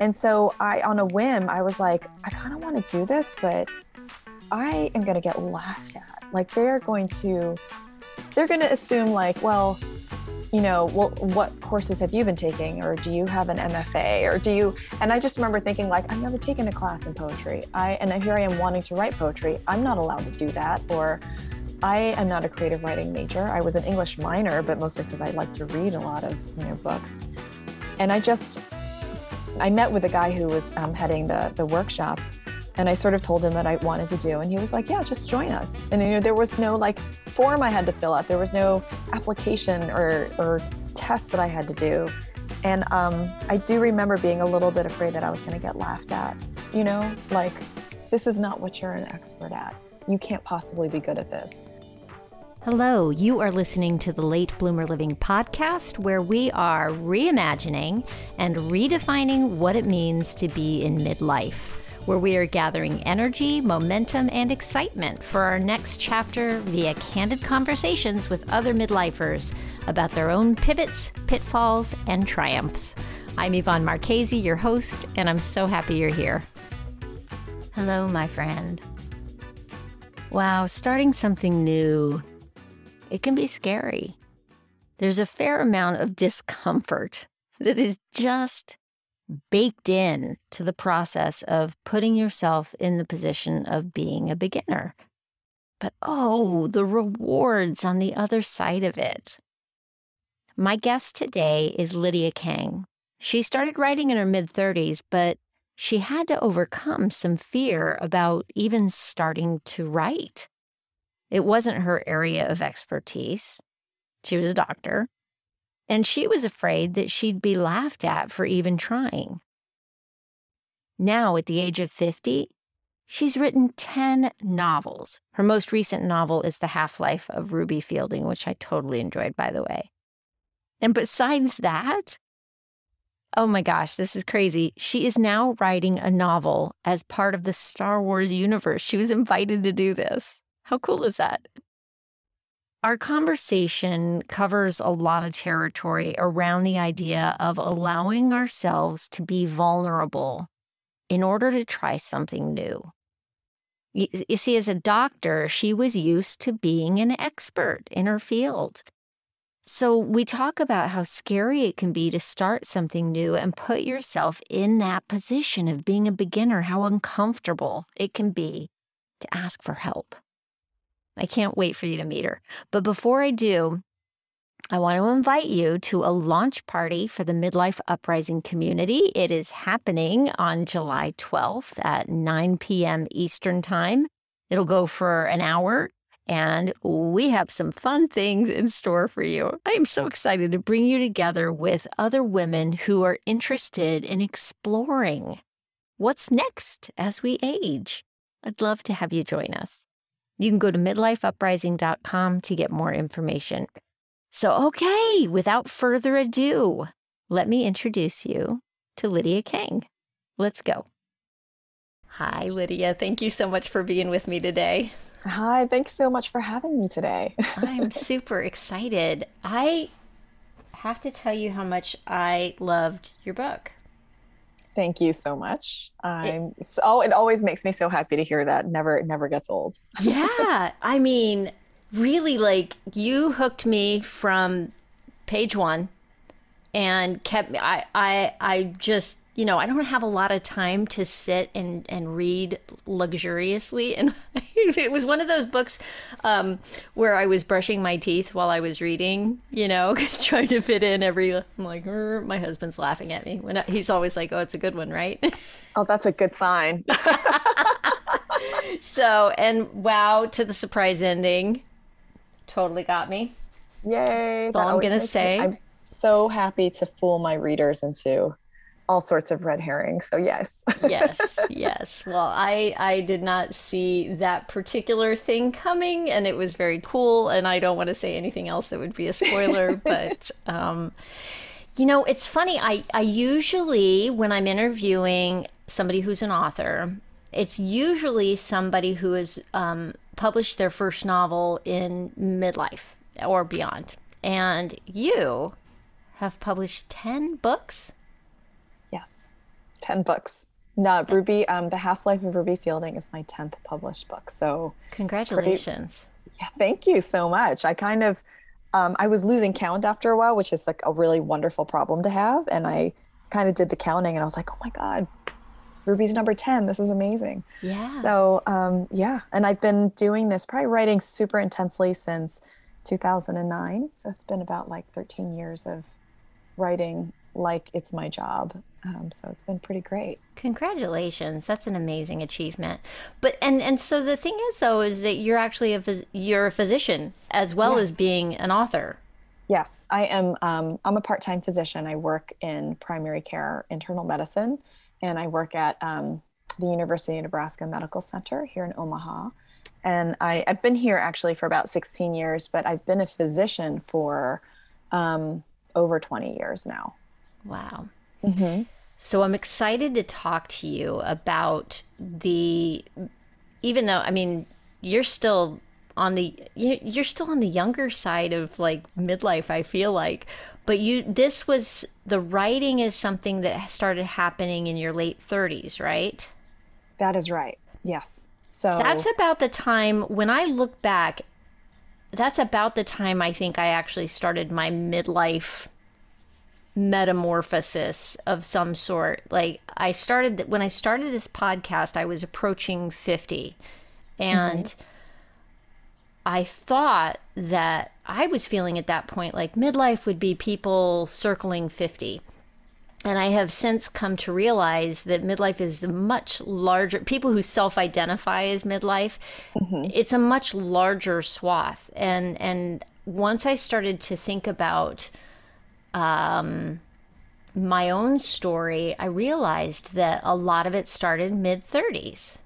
And so I, on a whim, I was like, I kind of want to do this, but I am going to get laughed at. Like they're going to, they're going to assume like, well, you know, well, what courses have you been taking? Or do you have an MFA? Or do you? And I just remember thinking, like, I've never taken a class in poetry. I and here I am wanting to write poetry. I'm not allowed to do that. Or I am not a creative writing major. I was an English minor, but mostly because I like to read a lot of you know books. And I just, I met with a guy who was um, heading the the workshop, and I sort of told him that I wanted to do, and he was like, "Yeah, just join us." And you know, there was no like form I had to fill out. There was no application or or test that I had to do. And um, I do remember being a little bit afraid that I was going to get laughed at. You know, like this is not what you're an expert at. You can't possibly be good at this. Hello, you are listening to the Late Bloomer Living podcast, where we are reimagining and redefining what it means to be in midlife where we are gathering energy, momentum, and excitement for our next chapter via candid conversations with other midlifers about their own pivots, pitfalls, and triumphs. I'm Yvonne Marchese, your host, and I'm so happy you're here. Hello, my friend. Wow, starting something new, it can be scary. There's a fair amount of discomfort that is just baked in to the process of putting yourself in the position of being a beginner. But oh, the rewards on the other side of it. My guest today is Lydia Kang. She started writing in her mid 30s, but she had to overcome some fear about even starting to write. It wasn't her area of expertise. She was a doctor, and she was afraid that she'd be laughed at for even trying. Now, at the age of 50, she's written 10 novels. Her most recent novel is The Half Life of Ruby Fielding, which I totally enjoyed, by the way. And besides that, oh my gosh, this is crazy. She is now writing a novel as part of the Star Wars universe. She was invited to do this. How cool is that? Our conversation covers a lot of territory around the idea of allowing ourselves to be vulnerable in order to try something new. You, see, as a doctor, she was used to being an expert in her field. So we talk about how scary it can be to start something new and put yourself in that position of being a beginner, how uncomfortable it can be to ask for help. I can't wait for you to meet her. But before I do, I want to invite you to a launch party for the Midlife Uprising community. It is happening on July 12th at 9 p.m. Eastern Time. It'll go for an hour, and we have some fun things in store for you. I am so excited to bring you together with other women who are interested in exploring what's next as we age. I'd love to have you join us. You can go to midlifeuprising.com to get more information. So, okay, without further ado, let me introduce you to Lydia Kang. Let's go. Hi, Lydia. Thank you so much for being with me today. Hi, thanks so much for having me today. I'm super excited. I have to tell you how much I loved your book. Thank you so much. I'm it, oh, it always makes me so happy to hear that. Never, it never gets old. yeah, I mean, really, like you hooked me from page one, and kept me. I, I, I just you know, I don't have a lot of time to sit and, and read luxuriously. And it was one of those books um, where I was brushing my teeth while I was reading, you know, trying to fit in every. I'm like, my husband's laughing at me. When I, he's always like, oh, it's a good one, right? Oh, that's a good sign. so, and wow, to the surprise ending. Totally got me. Yay. That's all I'm going to say. I'm so happy to fool my readers into all sorts of red herrings. So yes. yes, yes. Well, I I did not see that particular thing coming, and it was very cool. And I don't want to say anything else that would be a spoiler, but um, you know, it's funny. I I usually when I'm interviewing somebody who's an author, it's usually somebody who has um, published their first novel in midlife or beyond, and you have published ten books 10 books. No, Ruby, um, The Half Life of Ruby Fielding is my 10th published book. So, congratulations. Pretty, yeah, thank you so much. I kind of, um, I was losing count after a while, which is like a really wonderful problem to have. And I kind of did the counting and I was like, oh my God, Ruby's number 10. This is amazing. Yeah. So, um, yeah. And I've been doing this, probably writing super intensely since 2009. So it's been about like 13 years of writing like it's my job. Um, so it's been pretty great. Congratulations! That's an amazing achievement. But and and so the thing is though is that you're actually a phys- you're a physician as well yes. as being an author. Yes, I am. Um, I'm a part-time physician. I work in primary care internal medicine, and I work at um, the University of Nebraska Medical Center here in Omaha. And I, have been here actually for about 16 years, but I've been a physician for um, over 20 years now. Wow. Mm-hmm. So I'm excited to talk to you about the, even though, I mean, you're still on the, you're still on the younger side of like midlife, I feel like. But you, this was, the writing is something that started happening in your late 30s, right? That is right. Yes. So that's about the time when I look back, that's about the time I think I actually started my midlife metamorphosis of some sort. Like I started when I started this podcast, I was approaching 50 and mm-hmm. I thought that I was feeling at that point like midlife would be people circling 50. And I have since come to realize that midlife is a much larger people who self-identify as midlife. Mm-hmm. It's a much larger swath. And and once I started to think about um, my own story, I realized that a lot of it started mid 30s.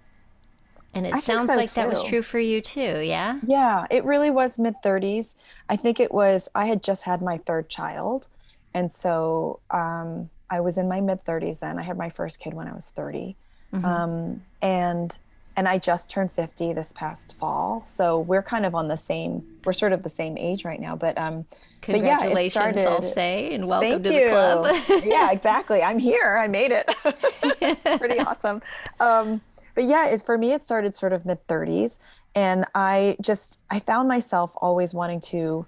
And it I sounds so like too. that was true for you too, yeah? Yeah, it really was mid 30s. I think it was, I had just had my third child. And so um, I was in my mid 30s then. I had my first kid when I was 30. Mm-hmm. Um, and and I just turned 50 this past fall. So we're kind of on the same, we're sort of the same age right now. But um, Congratulations, but yeah, started, I'll say, and welcome to you. the club. yeah, exactly. I'm here. I made it. Pretty awesome. Um, but yeah, it, for me, it started sort of mid 30s. And I just, I found myself always wanting to,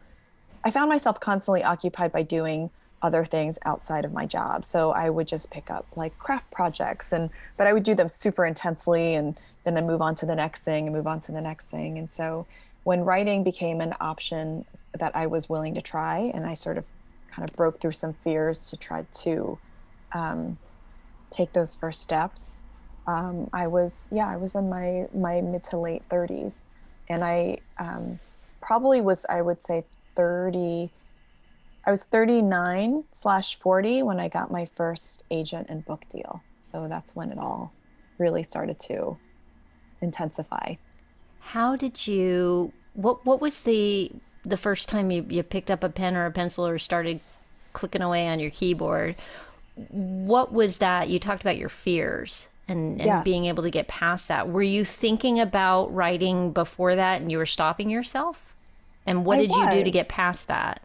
I found myself constantly occupied by doing other things outside of my job. So I would just pick up like craft projects and but I would do them super intensely and then I move on to the next thing and move on to the next thing. And so when writing became an option that I was willing to try, and I sort of kind of broke through some fears to try to um, take those first steps, um, I was yeah I was in my my mid to late 30s, and I um, probably was I would say 30. I was 39 slash 40 when I got my first agent and book deal. So that's when it all really started to intensify. How did you what what was the the first time you, you picked up a pen or a pencil or started clicking away on your keyboard? What was that? You talked about your fears and, and yes. being able to get past that. Were you thinking about writing before that and you were stopping yourself? And what I did was. you do to get past that?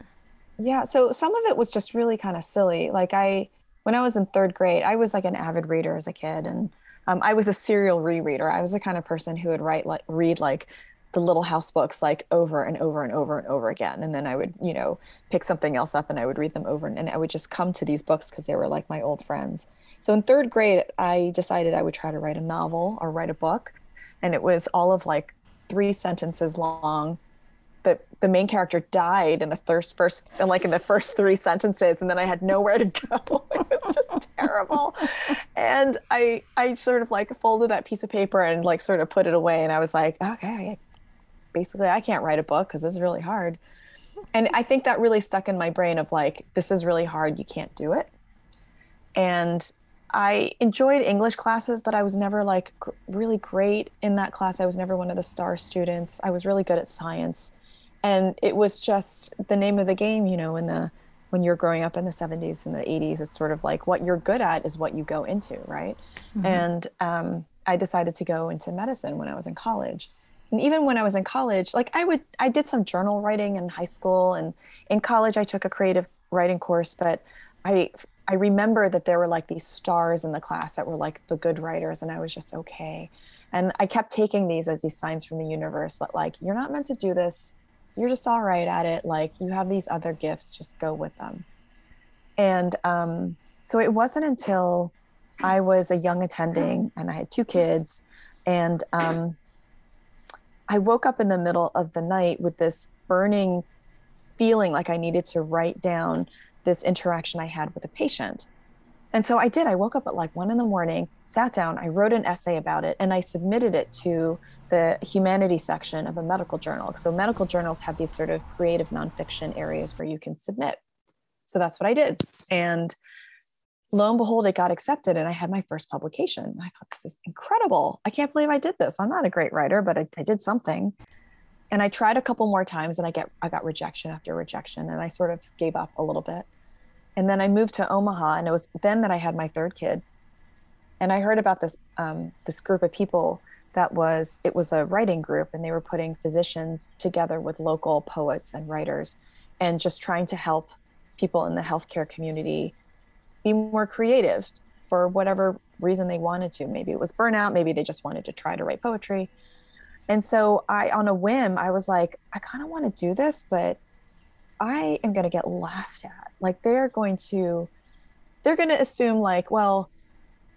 Yeah, so some of it was just really kind of silly. Like I when I was in third grade, I was like an avid reader as a kid and um, I was a serial rereader. I was the kind of person who would write like read like the little house books like over and over and over and over again and then i would you know pick something else up and i would read them over and, and i would just come to these books because they were like my old friends so in third grade i decided i would try to write a novel or write a book and it was all of like three sentences long but the main character died in the first first and like in the first three sentences and then i had nowhere to go it was just terrible and i i sort of like folded that piece of paper and like sort of put it away and i was like okay basically I can't write a book because it's really hard. And I think that really stuck in my brain of like, this is really hard, you can't do it. And I enjoyed English classes, but I was never like gr- really great in that class. I was never one of the star students. I was really good at science. And it was just the name of the game, you know, in the when you're growing up in the 70s and the 80s, it's sort of like what you're good at is what you go into, right? Mm-hmm. And um, I decided to go into medicine when I was in college and even when i was in college like i would i did some journal writing in high school and in college i took a creative writing course but i I remember that there were like these stars in the class that were like the good writers, and I was just okay. And I kept taking these as these signs from the universe that, like, you're not meant to do this. You're just all right at it. Like, you have these other gifts, just go with them. And um, so it wasn't until I was a young attending and I had two kids, and um, I woke up in the middle of the night with this burning feeling like I needed to write down this interaction I had with a patient. And so I did. I woke up at like one in the morning, sat down, I wrote an essay about it, and I submitted it to the humanities section of a medical journal. So medical journals have these sort of creative nonfiction areas where you can submit. So that's what I did. And lo and behold, it got accepted and I had my first publication. I thought, this is incredible. I can't believe I did this. I'm not a great writer, but I, I did something. And I tried a couple more times and I get I got rejection after rejection and I sort of gave up a little bit. And then I moved to Omaha and it was then that I had my third kid. And I heard about this um, this group of people that was it was a writing group and they were putting physicians together with local poets and writers and just trying to help people in the healthcare community be more creative for whatever reason they wanted to. Maybe it was burnout, maybe they just wanted to try to write poetry. And so I, on a whim, I was like, I kind of want to do this, but I am going to get laughed at. Like they're going to, they're going to assume like, well,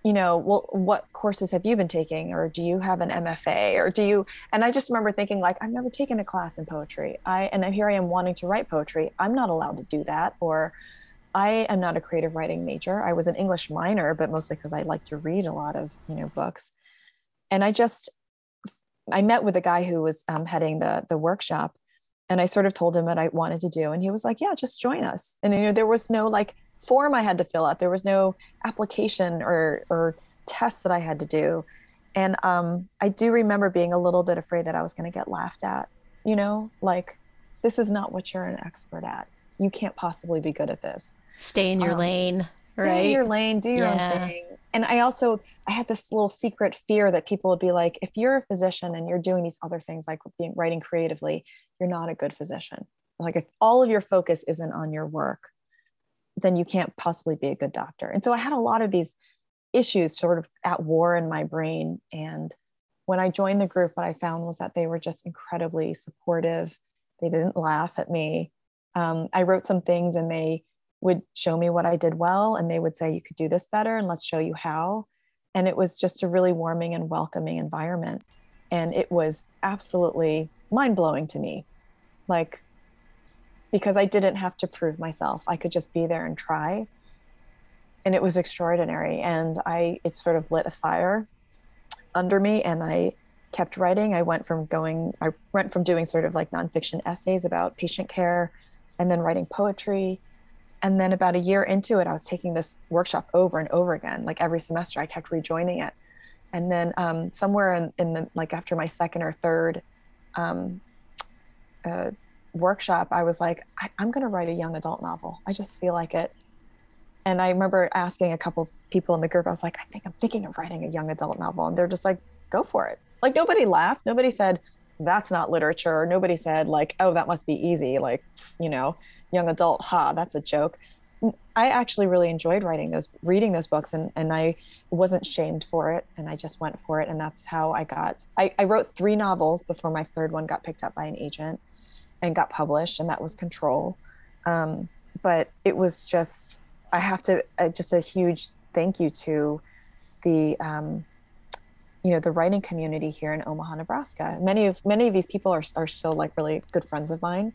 you know, well, what courses have you been taking? Or do you have an MFA? Or do you, and I just remember thinking like, I've never taken a class in poetry. I, and here I am wanting to write poetry. I'm not allowed to do that. Or, I am not a creative writing major. I was an English minor, but mostly because I like to read a lot of you know books. And I just I met with a guy who was um, heading the the workshop, and I sort of told him what I wanted to do, and he was like, "Yeah, just join us." And you know there was no like form I had to fill out. There was no application or or test that I had to do. And um, I do remember being a little bit afraid that I was going to get laughed at. You know, like this is not what you're an expert at. You can't possibly be good at this Stay in your um, lane. Stay right? in your lane, do your yeah. own thing. And I also I had this little secret fear that people would be like, if you're a physician and you're doing these other things like being writing creatively, you're not a good physician. Like if all of your focus isn't on your work, then you can't possibly be a good doctor. And so I had a lot of these issues sort of at war in my brain. And when I joined the group, what I found was that they were just incredibly supportive. They didn't laugh at me. Um, I wrote some things and they would show me what I did well and they would say, you could do this better and let's show you how. And it was just a really warming and welcoming environment. And it was absolutely mind blowing to me. Like, because I didn't have to prove myself, I could just be there and try. And it was extraordinary. And I, it sort of lit a fire under me and I kept writing. I went from going, I went from doing sort of like nonfiction essays about patient care and then writing poetry and then about a year into it, I was taking this workshop over and over again. Like every semester, I kept rejoining it. And then um, somewhere in, in, the like after my second or third um, uh, workshop, I was like, I, am going to write a young adult novel. I just feel like it. And I remember asking a couple people in the group, I was like, I think I'm thinking of writing a young adult novel. And they're just like, go for it. Like nobody laughed. Nobody said, that's not literature. Nobody said, like, oh, that must be easy. Like, you know, young adult, ha, that's a joke. I actually really enjoyed writing those, reading those books, and, and I wasn't shamed for it, and I just went for it, and that's how I got. I, I wrote three novels before my third one got picked up by an agent, and got published, and that was Control. Um, but it was just, I have to, uh, just a huge thank you to the, um, you know, the writing community here in Omaha, Nebraska. Many of many of these people are are still like really good friends of mine.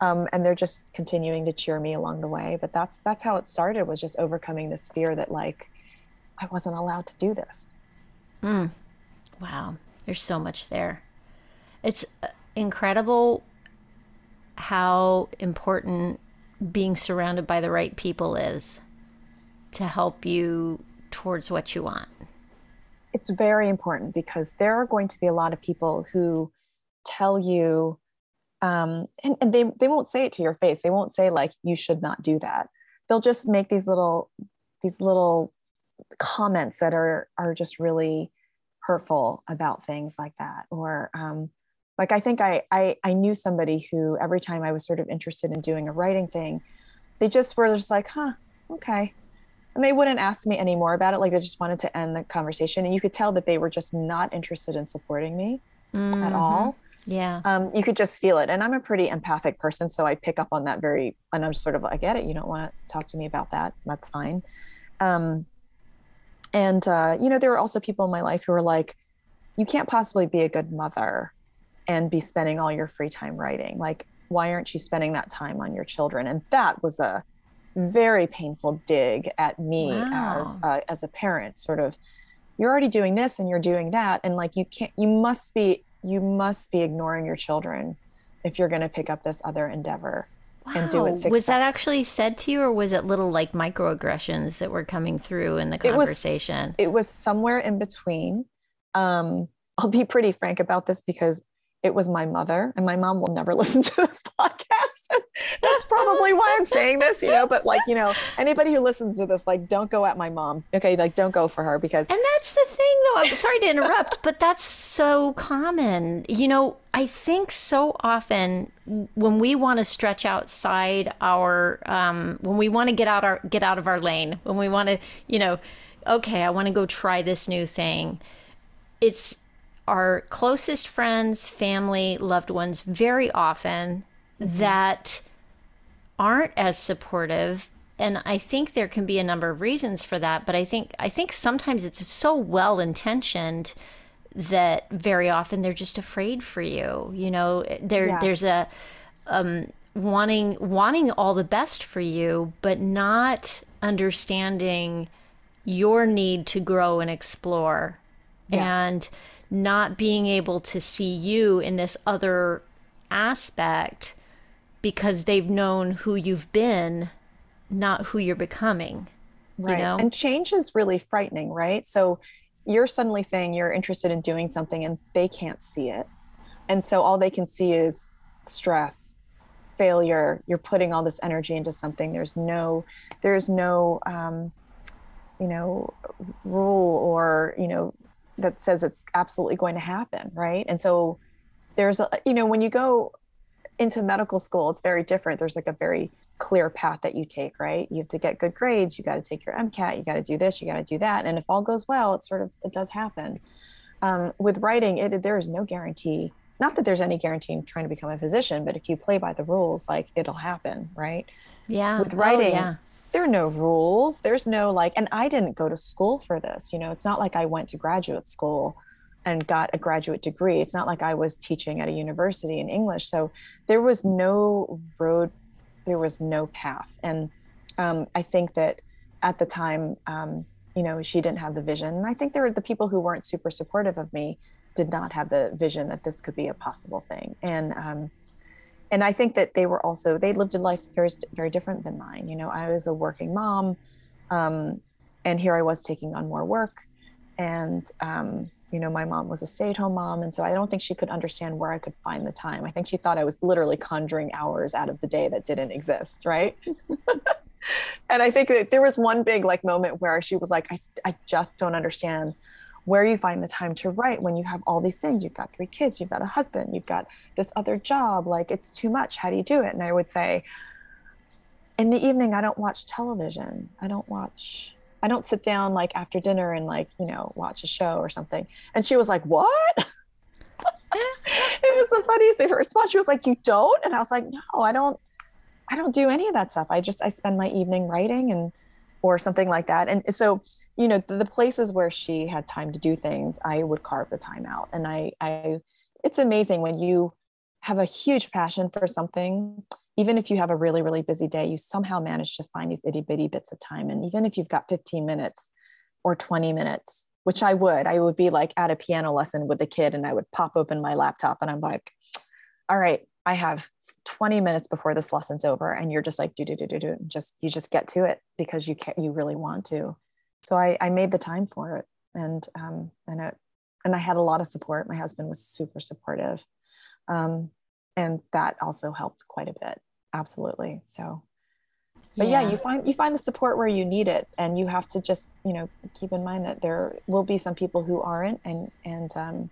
Um, and they're just continuing to cheer me along the way. But that's that's how it started was just overcoming this fear that like i wasn't allowed to do this. Mm. wow. There's so much there. It's uh, incredible how important being surrounded by the right people is to help you towards what you want it's very important because there are going to be a lot of people who tell you um, and, and they, they won't say it to your face. They won't say like you should not do that. They'll just make these little these little comments that are are just really hurtful about things like that. Or um, like i think I, I i knew somebody who every time i was sort of interested in doing a writing thing they just were just like huh okay and they wouldn't ask me any more about it. Like they just wanted to end the conversation. And you could tell that they were just not interested in supporting me mm-hmm. at all. Yeah. Um, you could just feel it. And I'm a pretty empathic person. So I pick up on that very, and I'm sort of, I get it. You don't want to talk to me about that. That's fine. Um, and, uh, you know, there were also people in my life who were like, you can't possibly be a good mother and be spending all your free time writing. Like, why aren't you spending that time on your children? And that was a very painful dig at me wow. as uh, as a parent. Sort of, you're already doing this and you're doing that, and like you can't. You must be you must be ignoring your children if you're going to pick up this other endeavor wow. and do it. Was that actually said to you, or was it little like microaggressions that were coming through in the conversation? It was, it was somewhere in between. Um, I'll be pretty frank about this because it was my mother and my mom will never listen to this podcast that's probably why i'm saying this you know but like you know anybody who listens to this like don't go at my mom okay like don't go for her because and that's the thing though i'm sorry to interrupt but that's so common you know i think so often when we want to stretch outside our um, when we want to get out our get out of our lane when we want to you know okay i want to go try this new thing it's our closest friends, family, loved ones very often. That aren't as supportive and I think there can be a number of reasons for that, but I think I think sometimes it's so well intentioned that very often they're just afraid for you. You know, there yes. there's a um, wanting wanting all the best for you, but not understanding your need to grow and explore. Yes. And not being able to see you in this other aspect because they've known who you've been, not who you're becoming. Right. You know? And change is really frightening, right? So you're suddenly saying you're interested in doing something and they can't see it. And so all they can see is stress, failure. You're putting all this energy into something. There's no, there's no, um, you know, rule or, you know, that says it's absolutely going to happen, right? And so there's a you know when you go into medical school, it's very different. There's like a very clear path that you take, right? You have to get good grades, you got to take your MCAT, you got to do this, you got to do that, and if all goes well, it sort of it does happen. Um, with writing, it there is no guarantee. Not that there's any guarantee in trying to become a physician, but if you play by the rules, like it'll happen, right? Yeah. With writing, oh, yeah there are no rules there's no like and i didn't go to school for this you know it's not like i went to graduate school and got a graduate degree. It's not like i was teaching at a university in english. So there was no road there was no path. And um, i think that at the time um, you know she didn't have the vision. And i think there were the people who weren't super supportive of me did not have the vision that this could be a possible thing. And um, and I think that they were also they lived a life very very different than mine. You know, I was a working mom, um, and here I was taking on more work, and um, you know, my mom was a stay-at-home mom, and so I don't think she could understand where I could find the time. I think she thought I was literally conjuring hours out of the day that didn't exist, right? and I think that there was one big like moment where she was like, I, I just don't understand where you find the time to write when you have all these things. You've got three kids you've got a husband you've got this other job. Like it's too much. How do you do it? And i would say in the evening i don't watch television. I don't watch i don't sit down like after dinner and like you know watch a show or something. And she was like what? It was the funniest response she was like you don't? And i was like no i don't i don't do any of that stuff. I just i spend my evening writing and or something like that. And so, you know, the, the, places where she had time to do things, I would carve the time out. And I, I, it's amazing when you have a huge passion for something, even if you have a really, really busy day, you somehow manage to find these itty bitty bits of time. And even if you've got 15 minutes or 20 minutes, which I would, I would be like at a piano lesson with a kid and I would pop open my laptop and I'm like, all right, I have 20 minutes before this lesson's over. And you're just like do do do do do just you just get to it because you can't, you really want to. So i i made the time for it. And um and it and i had a lot of support. My husband was super supportive. Um and that also helped quite a bit absolutely so but yeah. yeah. you find you find the support where you need it and you have to just you know keep in mind that there will be some people who aren't and and um,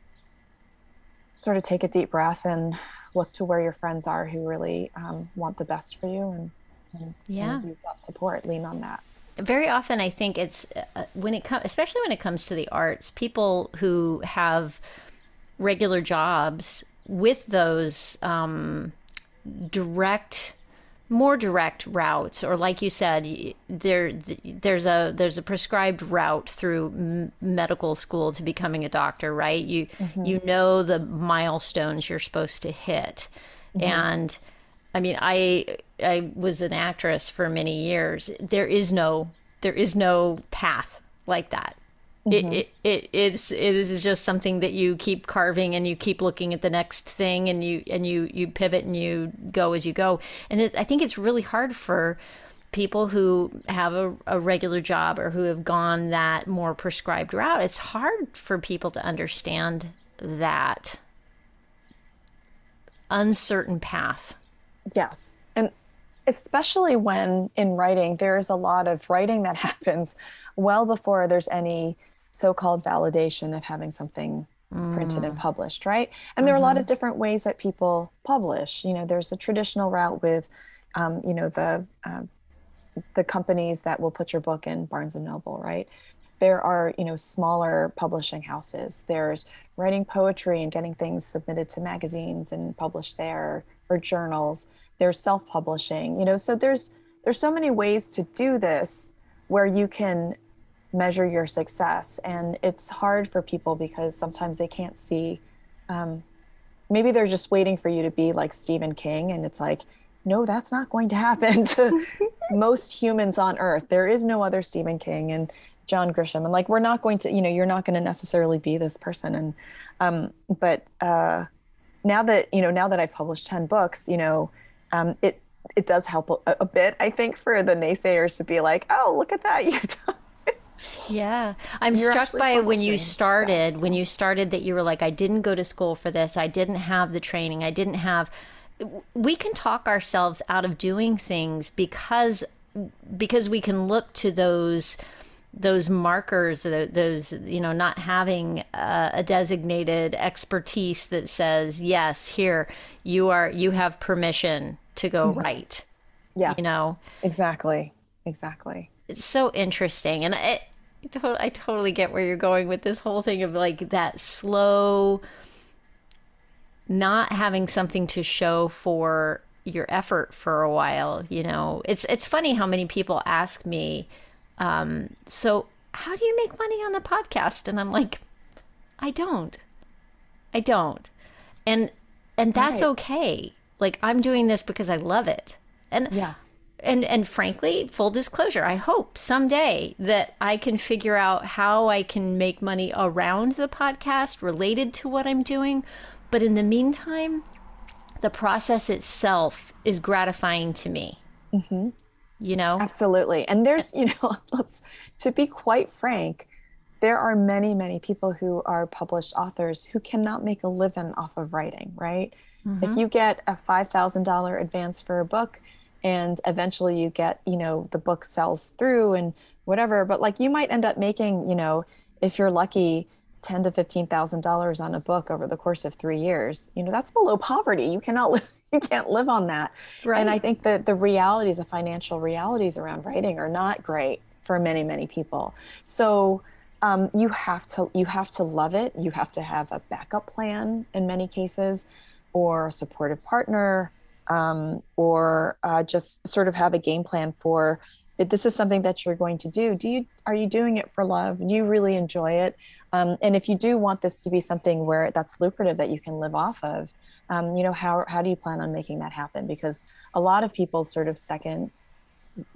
sort of take a deep breath and look to where your friends are who really um, want the best for you and, and, yeah. and use that support, lean on that. very often I think it's uh, when it comes, especially when it comes to the arts, people who have regular jobs with those um, direct more direct routes or like you said there there's a there's a prescribed route through m- medical school to becoming a doctor right you mm-hmm. you know the milestones you're supposed to hit mm-hmm. and i mean i i was an actress for many years there is no there is no path like that Mm-hmm. It, it, it it's it is just something that you keep carving and you keep looking at the next thing and you and you you pivot and you go as you go. And it, I think it's really hard for people who have a, a regular job or who have gone that more prescribed route. It's hard for people to understand that uncertain path. Yes especially when in writing there's a lot of writing that happens well before there's any so-called validation of having something mm. printed and mm. published right and there mm-hmm. are a lot of mm-hmm. different ways that people publish you know there's a traditional route with um, you know the uh, the companies that will put your book in barnes and noble right there are you know smaller publishing houses there's writing poetry and getting things submitted to magazines and published there or journals there's self-publishing you know? So there's there's so many ways to do this where you can measure your success. And it's hard for people because sometimes they can't see um, maybe they're just waiting for you to be like stephen king and it's like no that's not going to happen to most humans on earth. There is no other stephen king and john grisham. And like we're not going to you know you're not going to necessarily be this person. And um, but uh, now that you know now that i've published 10 books you know um, it it does help a, a, bit i think for the naysayers to be like oh look at that done yeah. I'm You're struck by when you started, when you started that you were like, I didn't go to school for this. I didn't have the training. I didn't have. We can talk ourselves out of doing things because because we can look to those those markers those you know not having a, a designated expertise that says yes here you are you have permission to go mm-hmm. right yeah you know? Exactly. Exactly. It's so interesting and it, I totally get where you're going with this whole thing of like that slow not having something to show for your effort for a while you know? It's it's funny how many people ask me um, so how do you make money on the podcast and i'm like i don't i don't and and that's right. okay like i'm doing this because i love it and yes and and frankly, full disclosure, I hope someday that I can figure out how I can make money around the podcast related to what I'm doing. But in the meantime, the process itself is gratifying to me. Mm-hmm. You know, absolutely. And there's, you know, let's to be quite frank, there are many, many people who are published authors who cannot make a living off of writing. Right? Mm-hmm. If you get a five thousand dollar advance for a book and eventually you get you know the book sells through and whatever but like you might end up making you know if you're lucky ten to fifteen thousand dollars on a book over the course of three years you know that's below poverty you cannot live you can't live on that. Right. and i think that the realities the financial realities around writing are not great for many many people. So um, you have to you have to love it. You have to have a backup plan in many cases or a supportive partner um, or uh, just sort of have a game plan for if this is something that you're going to do. Do you are you doing it for love? Do you really enjoy it? Um, and if you do want this to be something where that's lucrative that you can live off of um, you know how, how do you plan on making that happen because a lot of people's sort of second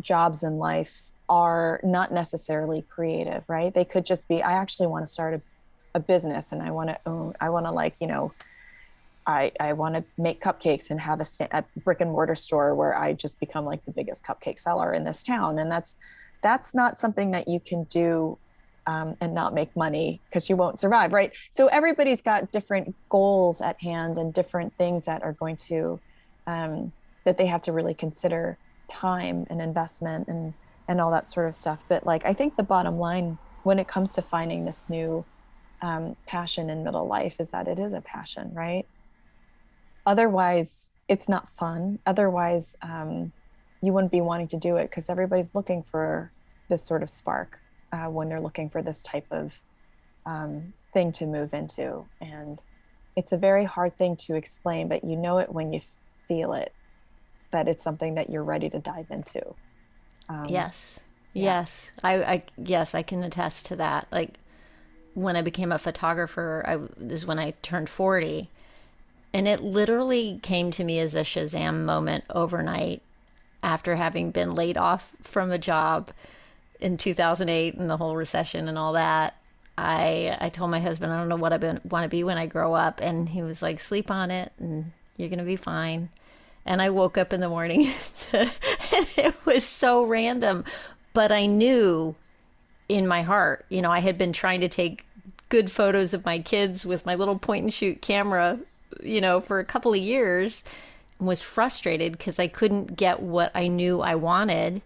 jobs in life are not necessarily creative right they could just be i actually want to start a, a business and i want to own i want to like you know I, I want to make cupcakes and have a, a, brick and mortar store where I just become like the biggest cupcake seller in this town. And that's that's not something that you can do um, and not make money because you won't survive, right? So everybody's got different goals at hand and different things that are going to um, that they have to really consider time and investment and and all that sort of stuff. But like I think the bottom line when it comes to finding this new um, passion in middle life is that it is a passion, right? otherwise it's not fun otherwise um, you wouldn't be wanting to do it because everybody's looking for this sort of spark uh, when they're looking for this type of um, thing to move into. And it's a very hard thing to explain, but you know it when you feel it, that it's something that you're ready to dive into. Um, yes. Yeah. Yes. I, I, yes, I can attest to that. Like when I became a photographer, I is when I turned 40 and it literally came to me as a Shazam moment overnight after having been laid off from a job in 2008 and the whole recession and all that. I I told my husband I don't know what I want to be when I grow up, and he was like, "Sleep on it, and you're gonna be fine." And I woke up in the morning, and it was so random, but I knew in my heart, you know, I had been trying to take good photos of my kids with my little point and shoot camera, you know, for a couple of years, and was frustrated because I couldn't get what I knew I wanted,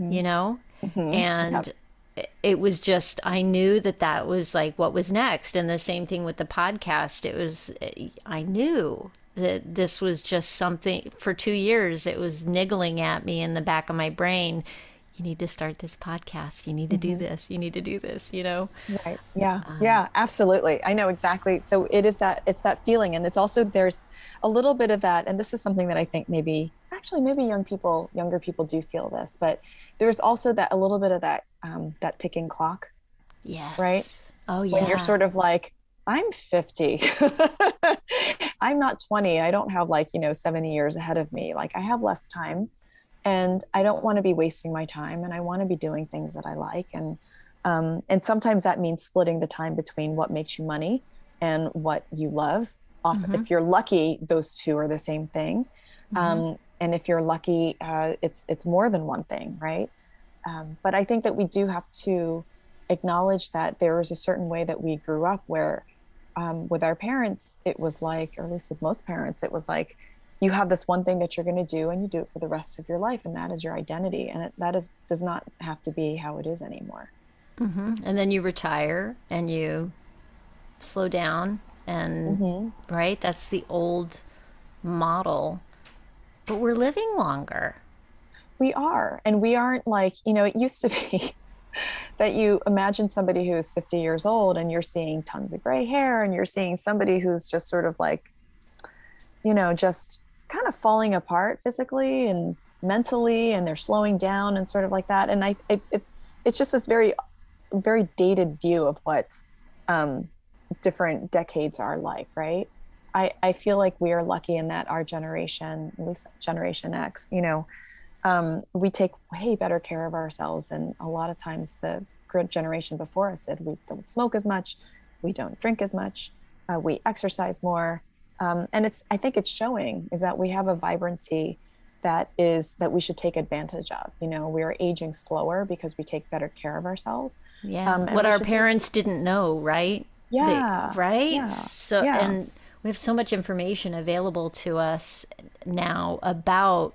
mm-hmm. you know, mm-hmm. and. Yep it was just I knew that that was like what was next and the same thing with the podcast it was I knew that this was just something for 2 years it was niggling at me in the back of my brain you need to start this podcast you need to mm-hmm. do this you need to do this you know right yeah um, yeah absolutely i know exactly so it is that it's that feeling and it's also there's a little bit of that and this is something that i think maybe actually maybe young people younger people do feel this but there's also that a little bit of that um, that ticking clock. Yes. Right. Oh yeah. When you're sort of like, I'm 50. I'm not 20. I don't have like, you know, 70 years ahead of me. Like I have less time and I don't want to be wasting my time and I want to be doing things that I like. And, um, and sometimes that means splitting the time between what makes you money and what you love. Often, mm-hmm. if you're lucky, those two are the same thing. Mm-hmm. Um, and if you're lucky, uh, it's, it's more than one thing, right? Um, but I think that we do have to acknowledge that there was a certain way that we grew up where um, with our parents, it was like, or at least with most parents, it was like, you have this one thing that you're going to do and you do it for the rest of your life and that is your identity and it, that is does not have to be how it is anymore mm-hmm. and then you retire and you slow down and mm-hmm. right that's the old model but we're living longer we are and we aren't like you know it used to be that you imagine somebody who is 50 years old and you're seeing tons of gray hair and you're seeing somebody who's just sort of like you know just kind of falling apart physically and mentally and they're slowing down and sort of like that and i it, it it's just this very very dated view of what um, different decades are like right I, I feel like we are lucky in that our generation at least generation x you know um, we take way better care of ourselves. And a lot of times the generation before us said we don't smoke as much, we don't drink as much, uh, we exercise more. Um, and it's, I think it's showing is that we have a vibrancy that is that we should take advantage of. You know, we are aging slower because we take better care of ourselves. Yeah. Um, what our parents take... didn't know, right? Yeah. They, right. Yeah. So, yeah. and we have so much information available to us now about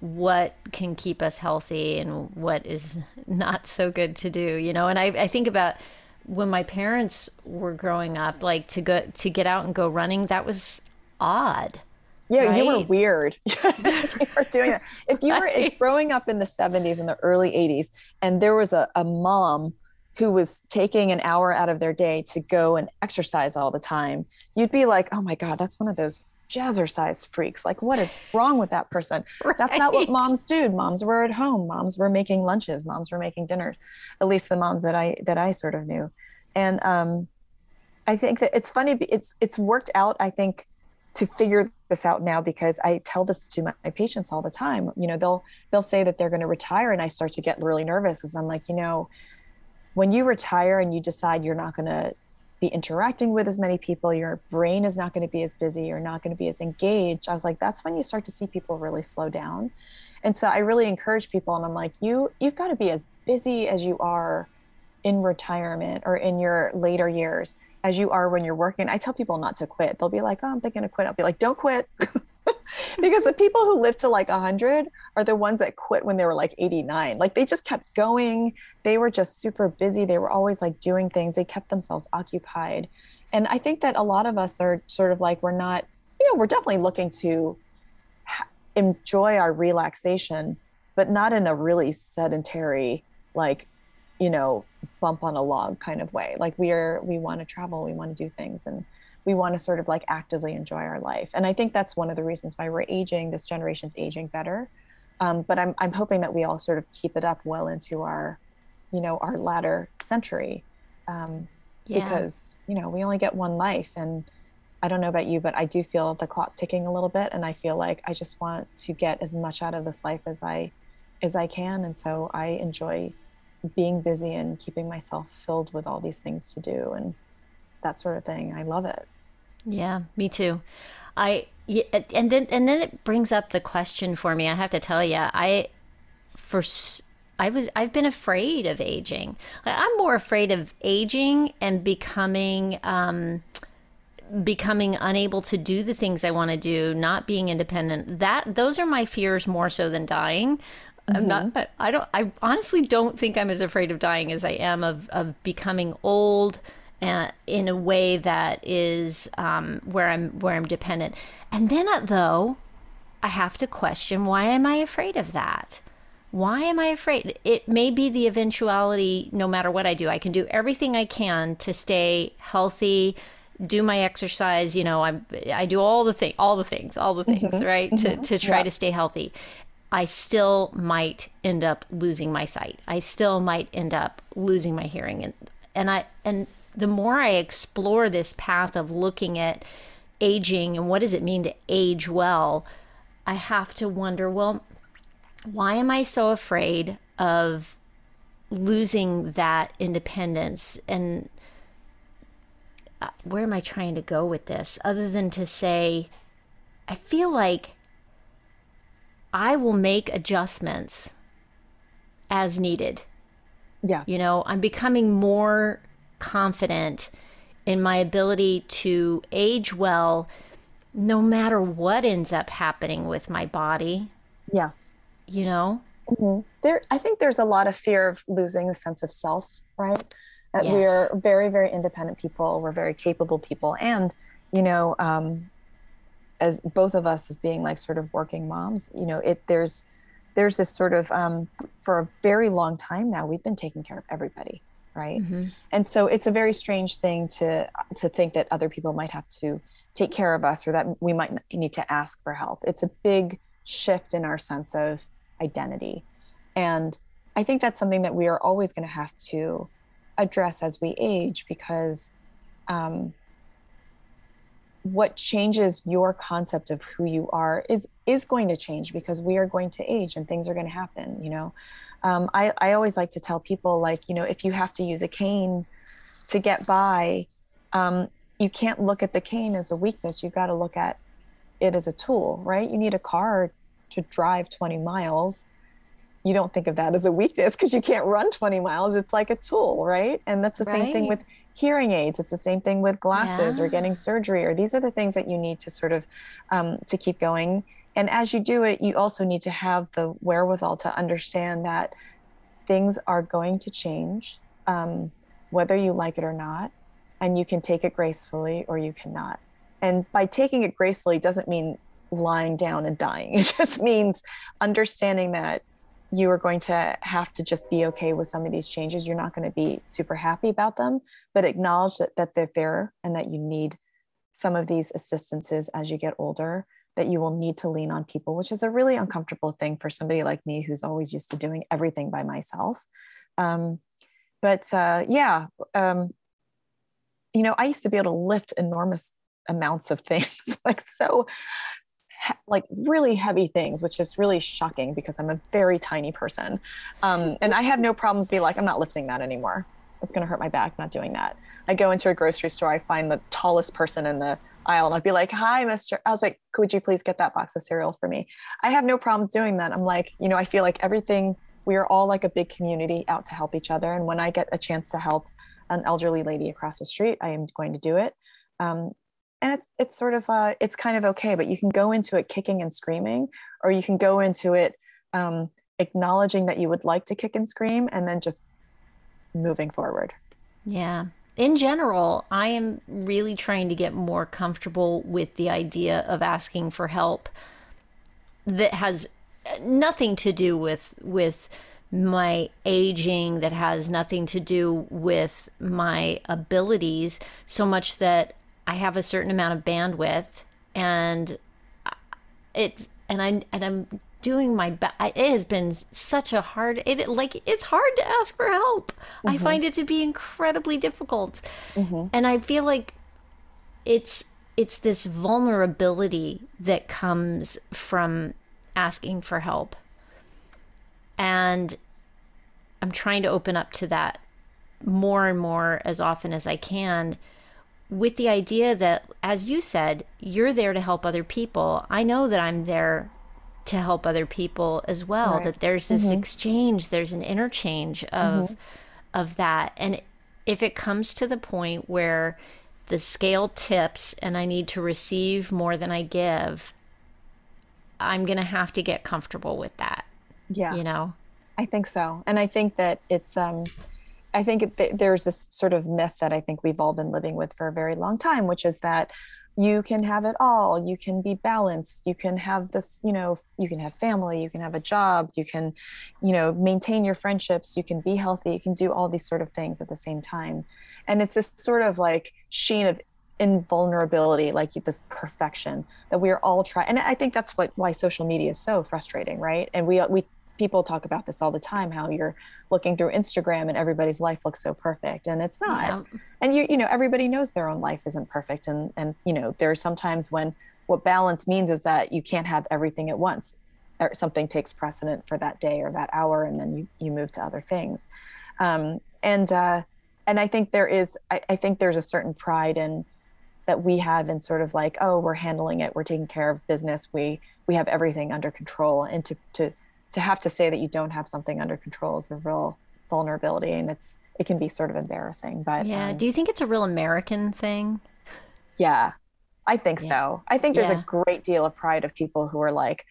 what can keep us healthy and what is not so good to do you know and i, I think about when my parents were growing up like to go to get out and go running that was odd yeah right? you were weird. You were doing it if you were growing up in the 70s and the early 80s and there was a, a mom who was taking an hour out of their day to go and exercise all the time you'd be like oh my god that's one of those jazzercise freaks. Like, what is wrong with that person? Right. That's not what moms do. Moms were at home. Moms were making lunches. Moms were making dinners. At least the moms that I that I sort of knew. And um, I think that it's funny. It's it's worked out. I think to figure this out now because I tell this to my, my patients all the time. You know, they'll they'll say that they're going to retire, and I start to get really nervous because I'm like, you know, when you retire and you decide you're not going to be interacting with as many people. Your brain is not going to be as busy. You're not going to be as engaged. I was like that's when you start to see people really slow down. And so i really encourage people and i'm like you you've got to be as busy as you are in retirement or in your later years as you are when you're working. I tell people not to quit. They'll be like oh i'm thinking of quit i'll be like don't quit because the people who live to like 100 are the ones that quit when they were like 89 like they just kept going. They were just super busy. They were always like doing things. They kept themselves occupied. And i think that a lot of us are sort of like we're not you know we're definitely looking to enjoy our relaxation but not in a really sedentary like you know bump on a log kind of way. Like we are we want to travel. We want to do things. And we want to sort of like actively enjoy our life. And i think that's one of the reasons why we're aging this generation's aging better. Um, but I'm, I'm hoping that we all sort of keep it up well into our you know our latter century. Um, yeah. because you know we only get one life. And i don't know about you but i do feel the clock ticking a little bit. And i feel like i just want to get as much out of this life as i as i can. And so i enjoy being busy and keeping myself filled with all these things to do and that sort of thing. I love it yeah me too i and then and then it brings up the question for me i have to tell you i for I was I've been afraid of aging. I'm more afraid of aging and becoming um, becoming unable to do the things I want to do, not being independent. That those are my fears more so than dying. Mm-hmm. I'm not. Mm-hmm. I don't. I honestly don't think I'm as afraid of dying as I am of of becoming old. Uh, in a way that is um, where I'm where I'm dependent, and then uh, though, I have to question why am I afraid of that? why am I afraid? It may be the eventuality no matter what I do. I can do everything I can to stay healthy, do my exercise, you know, I I do all the thing all the things, all the things, mm-hmm. right? Mm-hmm. To to try yeah. to stay healthy. I still might end up losing my sight. I still might end up losing my hearing and and I and the more I explore this path of looking at aging and what does it mean to age well, I have to wonder, well, why am I so afraid of losing that independence? And uh, where am I trying to go with this? Other than to say, I feel like I will make adjustments as needed. Yeah. You know, I'm becoming more confident in my ability to age well no matter what ends up happening with my body. Yes you know? Mm-hmm. There, I think there's a lot of fear of losing the sense of self, right? That yes. we're very, very independent people. We're very capable people. And, you know, um, as both of us as being like sort of working moms, you know, it, there's, there's this sort of, um, for a very long time now, we've been taking care of everybody. Right. Mm-hmm. And so it's a very strange thing to, to think that other people might have to take care of us or that we might need to ask for help. It's a big shift in our sense of identity. And I think that's something that we are always going to have to address as we age because um, what changes your concept of who you are is is going to change because we are going to age and things are going to happen you know um, I, I always like to tell people like you know if you have to use a cane to get by um, you can't look at the cane as a weakness. You've got to look at it as a tool right? You need a car to drive 20 miles. You don't think of that as a weakness because you can't run 20 miles. It's like a tool right? And that's the right. same thing with hearing aids. It's the same thing with glasses yeah. or getting surgery or these are the things that you need to sort of um, to keep going and as you do it you also need to have the wherewithal to understand that things are going to change um, whether you like it or not and you can take it gracefully or you cannot and by taking it gracefully doesn't mean lying down and dying. It just means understanding that you are going to have to just be okay with some of these changes. You're not going to be super happy about them, but acknowledge that, that they're there and that you need some of these assistances as you get older, that you will need to lean on people, which is a really uncomfortable thing for somebody like me who's always used to doing everything by myself. Um, but uh, yeah, um, you know, I used to be able to lift enormous amounts of things, like so like really heavy things, which is really shocking because I'm a very tiny person. Um, and I have no problems be like, I'm not lifting that anymore. It's going to hurt my back not doing that. I go into a grocery store, I find the tallest person in the aisle and I'd be like, hi, Mr. I was like, could you please get that box of cereal for me? I have no problems doing that. I'm like, you know, I feel like everything, we are all like a big community out to help each other. And when I get a chance to help an elderly lady across the street, I am going to do it. Um, and it, it's sort of uh, it's kind of okay but you can go into it kicking and screaming or you can go into it um, acknowledging that you would like to kick and scream and then just moving forward yeah in general i am really trying to get more comfortable with the idea of asking for help that has nothing to do with with my aging, that has nothing to do with my abilities, so much that I have a certain amount of bandwidth and it's and I and I'm doing my best. It has been such a hard. It like it's hard to ask for help. Mm-hmm. I find it to be incredibly difficult, mm-hmm. and I feel like it's it's this vulnerability that comes from asking for help, and I'm trying to open up to that more and more as often as I can with the idea that, as you said, you're there to help other people. I know that I'm there to help other people as well. Right. That there's this mm-hmm. exchange, there's an interchange of mm-hmm. of that. And if it comes to the point where the scale tips and I need to receive more than I give, I'm going to have to get comfortable with that. Yeah. You know. I think so. And I think that it's um I think there's this sort of myth that I think we've all been living with for a very long time, which is that you can have it all. You can be balanced. You can have this, you know, you can have family, you can have a job, you can, you know, maintain your friendships, you can be healthy, you can do all these sort of things at the same time. And it's this sort of like sheen of invulnerability, like this perfection that we are all trying. And I think that's what why social media is so frustrating, right? And we we people talk about this all the time how you're looking through Instagram and everybody's life looks so perfect and it's not. Yeah. And you you know everybody knows their own life isn't perfect and and you know there are sometimes when what balance means is that you can't have everything at once. Or something takes precedent for that day or that hour and then you you move to other things. Um, and uh, and I think there is I, I think there's a certain pride in that we have in sort of like oh we're handling it we're taking care of business we we have everything under control and to to to have to say that you don't have something under control is a real vulnerability and it's it can be sort of embarrassing but yeah. um, do you think it's a real american thing? Yeah. I think yeah. so. I think there's yeah. a great deal of pride of people who are like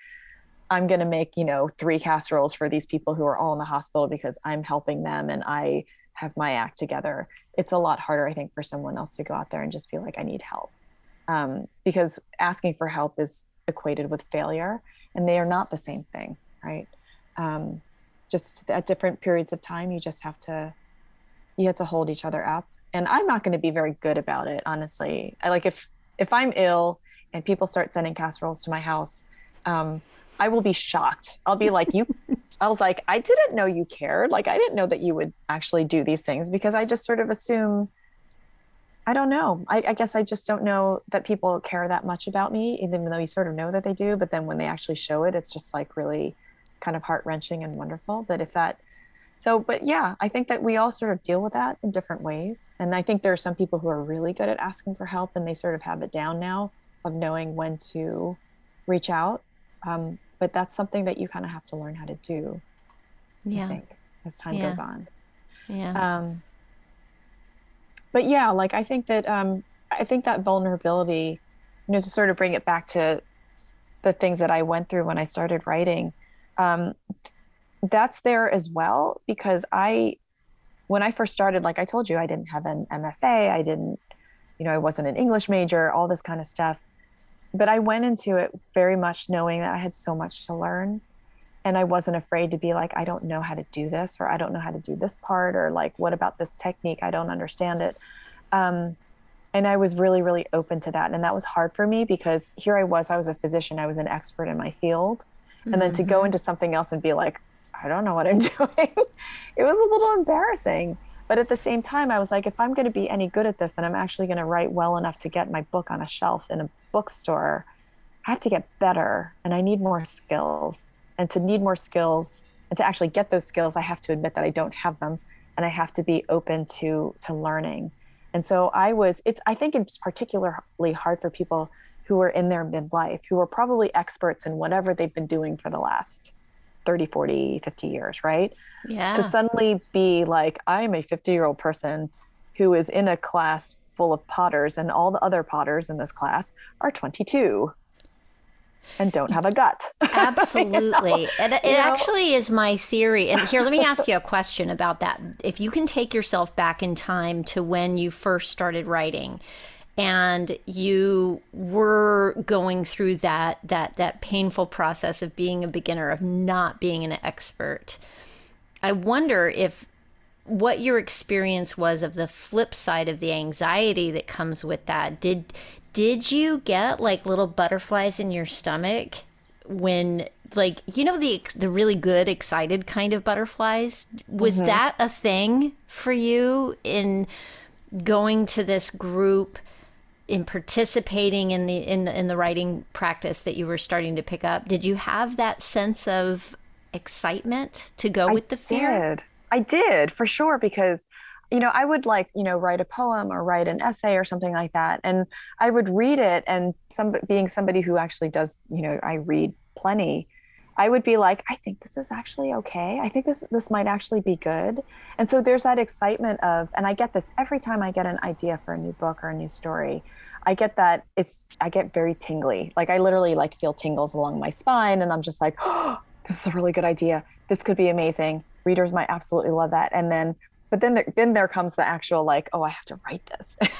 i'm going to make you know three casseroles for these people who are all in the hospital because i'm helping them and i have my act together. It's a lot harder i think for someone else to go out there and just feel like i need help. Um, because asking for help is equated with failure and they are not the same thing right? Um, just at different periods of time, you just have to you have to hold each other up. And I'm not going to be very good about it, honestly. I like if if I'm ill and people start sending casseroles to my house, um, I will be shocked. I'll be like, you, I was like, I didn't know you cared. Like, I didn't know that you would actually do these things because I just sort of assume, I don't know. I, I, guess I just don't know that people care that much about me, even though you sort of know that they do. But then when they actually show it, it's just like really kind of heart wrenching and wonderful. that if that, so, but yeah, I think that we all sort of deal with that in different ways. And I think there are some people who are really good at asking for help and they sort of have it down now of knowing when to reach out. Um, but that's something that you kind of have to learn how to do. Yeah. I think as time yeah. goes on. Yeah. Um, but yeah, like I think that um, I think that vulnerability, you know, to sort of bring it back to the things that I went through when I started writing, um, that's there as well because I, when I first started, like I told you, I didn't have an MFA, I didn't, you know, I wasn't an English major, all this kind of stuff. But I went into it very much knowing that I had so much to learn. And I wasn't afraid to be like, I don't know how to do this, or I don't know how to do this part, or like, what about this technique? I don't understand it. Um, and I was really, really open to that. And that was hard for me because here I was, I was a physician, I was an expert in my field and then to go mm-hmm. into something else and be like i don't know what i'm doing it was a little embarrassing. But at the same time i was like if i'm going to be any good at this and i'm actually going to write well enough to get my book on a shelf in a bookstore i have to get better and i need more skills. And to need more skills and to actually get those skills i have to admit that i don't have them and i have to be open to to learning. And so i was it's i think it's particularly hard for people who are in their midlife, who are probably experts in whatever they've been doing for the last 30, 40, 50 years, right? Yeah. To suddenly be like, I'm a 50 year old person who is in a class full of potters, and all the other potters in this class are 22 and don't have a gut. Absolutely. you know? And it, actually is my theory. And here, let me ask you a question about that. If you can take yourself back in time to when you first started writing, and you were going through that that that painful process of being a beginner of not being an expert I wonder if what your experience was of the flip side of the anxiety that comes with that. Did did you get like little butterflies in your stomach when like you know the the really good excited kind of butterflies was mm-hmm. that a thing for you in going to this group in participating in the in the in the writing practice that you were starting to pick up did you have that sense of excitement to go with the fear did. i did for sure because you know i would like you know write a poem or write an essay or something like that and i would read it and some being somebody who actually does you know i read plenty I would be like, I think this is actually okay. I think this this might actually be good. And so there's that excitement of, and I get this every time I get an idea for a new book or a new story. I get that it's I get very tingly. Like I literally like feel tingles along my spine and I'm just like, oh, this is a really good idea. This could be amazing. Readers might absolutely love that. And then but then there, then there comes the actual like oh i have to write this.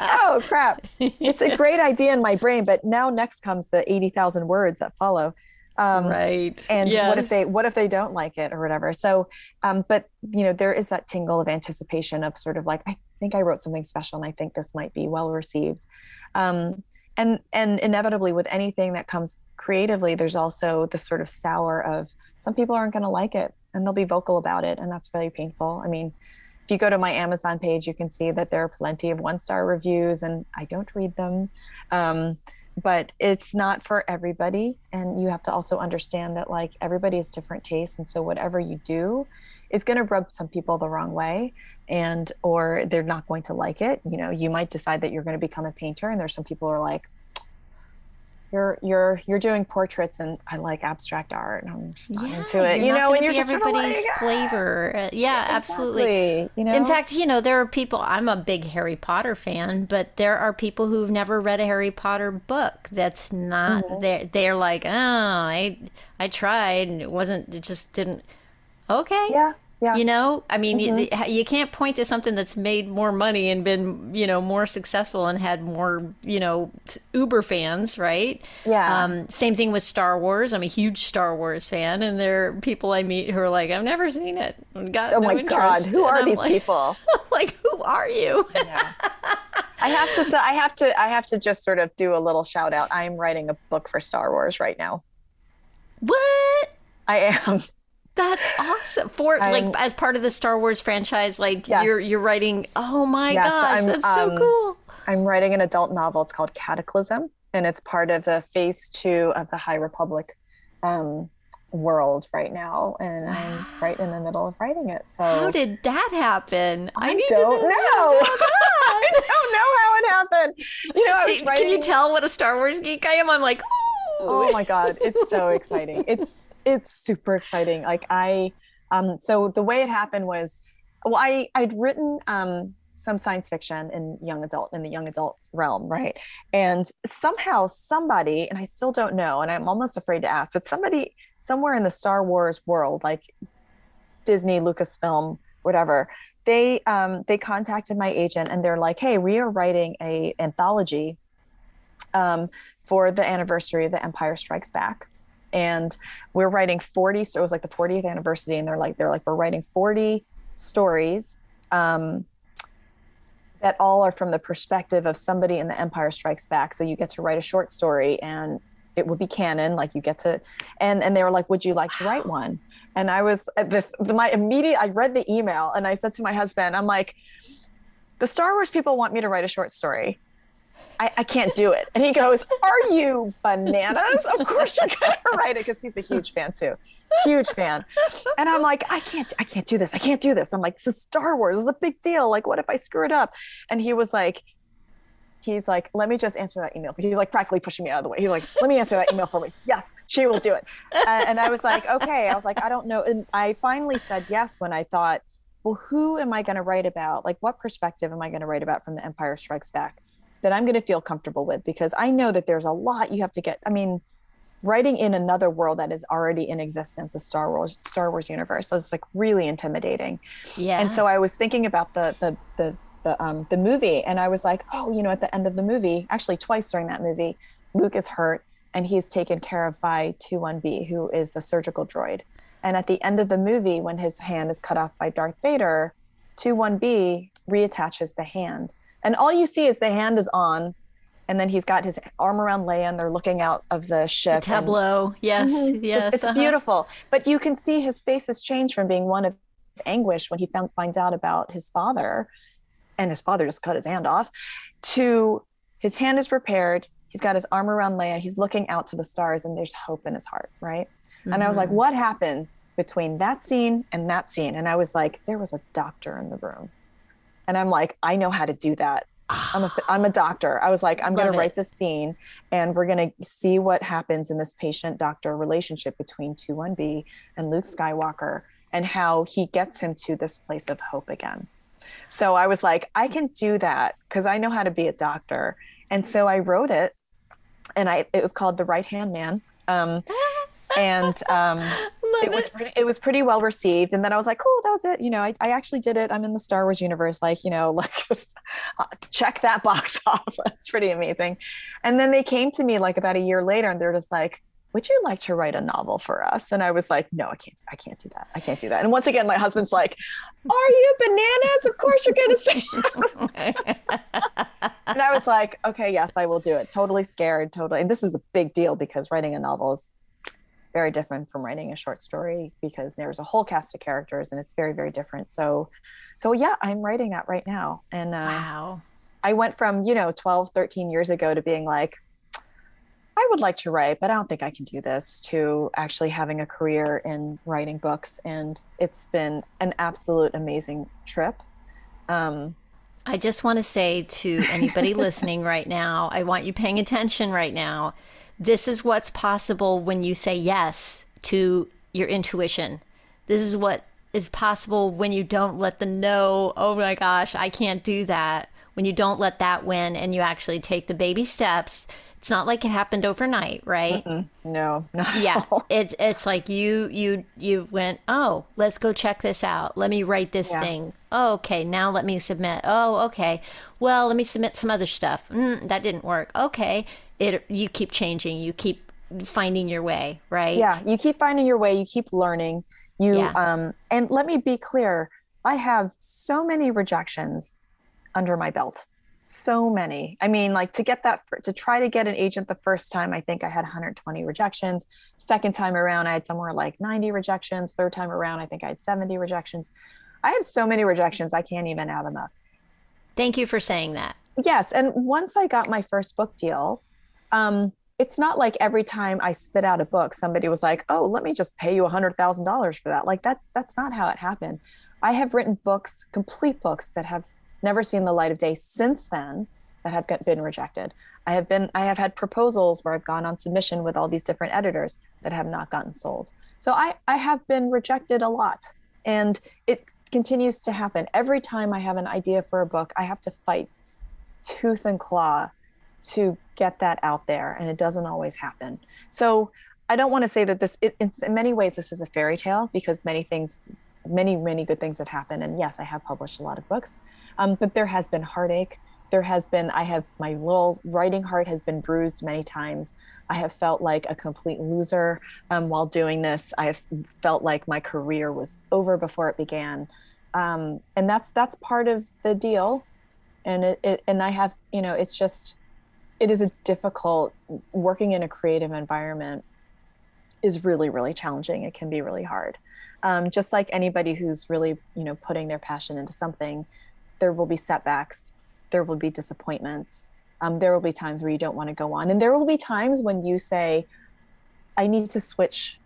Oh crap. It's a great idea in my brain but now next comes the 80000 words that follow. Um, right. and yes. what if they what if they don't like it or whatever? So um, but you know there is that tingle of anticipation of sort of like i think i wrote something special and i think this might be well received. Um, and and inevitably with anything that comes creatively there's also the sort of sour of some people aren't going to like it and they'll be vocal about it and that's really painful. I mean if you go to my amazon page you can see that there are plenty of one star reviews and i don't read them. Um, but it's not for everybody and you have to also understand that like everybody has different tastes and so whatever you do is going to rub some people the wrong way and or they're not going to like it. You know you might decide that you're going to become a painter and there's some people who are like you're you're you're doing portraits and I like abstract art and I'm just not yeah, into it. You know, and you're everybody's sort of like, flavor. Uh, yeah, exactly. absolutely. You know, in fact, you know, there are people. I'm a big Harry Potter fan, but there are people who've never read a Harry Potter book. That's not mm-hmm. they're they're like, oh, I I tried and it wasn't. It just didn't. Okay. Yeah. Yeah. You know, I mean, mm-hmm. you, you, can't point to something that's made more money and been, you know, more successful and had more, you know, Uber fans, right? Yeah. Um, same thing with Star Wars. I'm a huge Star Wars fan, and there are people I meet who are like, I've never seen it. Got oh no my God, who are these like, people? like, who are you? yeah. I have to. So I have to. I have to just sort of do a little shout out. I am writing a book for Star Wars right now. What? I am. That's awesome. For I'm, like as part of the Star Wars franchise, like yes. you're you're writing. Oh my yes, gosh, I'm, that's so um, cool. I'm writing an adult novel. It's called Cataclysm, and it's part of the phase two of the High Republic um, world right now, and I'm right in the middle of writing it. So how did that happen? I, I don't know. know. I don't know how it happened. You know, See, writing... can you tell what a Star Wars geek I am? I'm like, Ooh. oh my god, it's so exciting. It's it's super exciting. Like I, um, so the way it happened was, well, I I'd written um some science fiction in young adult in the young adult realm, right? And somehow somebody, and I still don't know, and I'm almost afraid to ask, but somebody somewhere in the Star Wars world, like Disney, Lucasfilm, whatever, they um, they contacted my agent and they're like, "Hey, we are writing a anthology um, for the anniversary of The Empire Strikes Back." And we're writing 40 so it was like the 40th anniversary and they're like they're like we're writing 40 stories um, that all are from the perspective of somebody in the empire strikes back. So you get to write a short story and it would be canon like you get to and and they were like would you like to write one? And i was at this my immediate i read the email and i said to my husband i'm like the star wars people want me to write a short story I, I, can't do it. And he goes, Are you bananas? Of course you're gonna write it because he's a huge fan too. Huge fan. And I'm like, I can't, I can't do this. I can't do this. I'm like, this is Star Wars. This is a big deal. Like, what if I screw it up? And he was like, he's like, let me just answer that email. He's like practically pushing me out of the way. He's like, let me answer that email for me. Yes, she will do it. Uh, and I was like, okay. I was like, I don't know. And I finally said yes when I thought, well, who am I going to write about? Like, what perspective am I going to write about from the Empire Strikes Back? That I'm going to feel comfortable with because I know that there's a lot you have to get. I mean, writing in another world that is already in existence, a Star Wars Star Wars universe, so it's like really intimidating. Yeah. And so I was thinking about the the the the um the movie, and I was like, oh, you know, at the end of the movie, actually twice during that movie, Luke is hurt and he's taken care of by 21B, who is the surgical droid. And at the end of the movie, when his hand is cut off by Darth Vader, 2-1-B reattaches the hand. And all you see is the hand is on, and then he's got his arm around Leia, and they're looking out of the ship. The tableau, and, yes, mm-hmm, yes, it's, uh-huh. beautiful. But you can see his face has changed from being one of anguish when he finds finds out about his father, and his father just cut his hand off, to his hand is repaired. He's got his arm around Leia. He's looking out to the stars, and there's hope in his heart, right? Mm-hmm. And I was like, mm-hmm. what happened between that scene and that scene? And I was like, there was a doctor in the room. And I'm like, I know how to do that. I'm a, I'm a doctor. I was like, I'm going to write this scene and we're going to see what happens in this patient doctor relationship between 2-1-B and Luke Skywalker and how he gets him to this place of hope again. So I was like, I can do that because I know how to be a doctor. And so I wrote it and I it was called The Right Hand Man. Um, and um, it was pretty, it was pretty well received. And then I was like, cool, that was it. You know, I, I actually did it. I'm in the Star Wars universe. Like, you know, like just uh, check that box off. That's pretty amazing. And then they came to me like about a year later, and they're just like, would you like to write a novel for us? And I was like, no, I can't, I can't do that. I can't do that. And once again, my husband's like, are you bananas? Of course you're going to say yes. and I was like, okay, yes, I will do it. Totally scared. Totally. And this is a big deal because writing a novel is very different from writing a short story because there's a whole cast of characters and it's very very different. So so yeah i'm writing that right now. And uh, wow. I went from you know 12 13 years ago to being like i would like to write but i don't think i can do this to actually having a career in writing books. And it's been an absolute amazing trip. Um, I just want to say to anybody listening right now, I want you paying attention right now this is what's possible when you say yes to your intuition. This is what is possible when you don't let the no, oh my gosh, I can't do that. When you don't let that win and you actually take the baby steps. It's not like it happened overnight, right? Mm-mm. No, no. Yeah, it's it's like you you you went, oh, let's go check this out. Let me write this yeah. thing. Oh, okay, now let me submit. Oh, okay. Well, let me submit some other stuff. Mm, that didn't work. Okay, it you keep changing you keep finding your way right? Yeah you keep finding your way you keep learning you yeah. um and let me be clear i have so many rejections under my belt. So many. I mean like to get that to try to get an agent the first time i think i had 120 rejections. Second time around i had somewhere like 90 rejections. Third time around i think i had 70 rejections. I have so many rejections i can't even add them up. Thank you for saying that. Yes and once i got my first book deal um, it's not like every time I spit out a book, somebody was like, "Oh, let me just pay you a hundred thousand dollars for that." Like that. That's not how it happened. I have written books, complete books, that have never seen the light of day since then, that have been rejected. I have been, I have had proposals where I've gone on submission with all these different editors that have not gotten sold. So I, I have been rejected a lot, and it continues to happen every time I have an idea for a book. I have to fight tooth and claw to get that out there and it doesn't always happen. So i don't want to say that this it, in many ways this is a fairy tale because many things many many good things have happened and yes i have published a lot of books. Um, but there has been heartache. There has been i have my little writing heart has been bruised many times. I have felt like a complete loser um, while doing this. I have felt like my career was over before it began. Um, and that's that's part of the deal. And it, it and i have you know it's just it is a difficult working in a creative environment is really really challenging. It can be really hard. Um, just like anybody who's really you know putting their passion into something there will be setbacks there will be disappointments um, there will be times where you don't want to go on and there will be times when you say i need to switch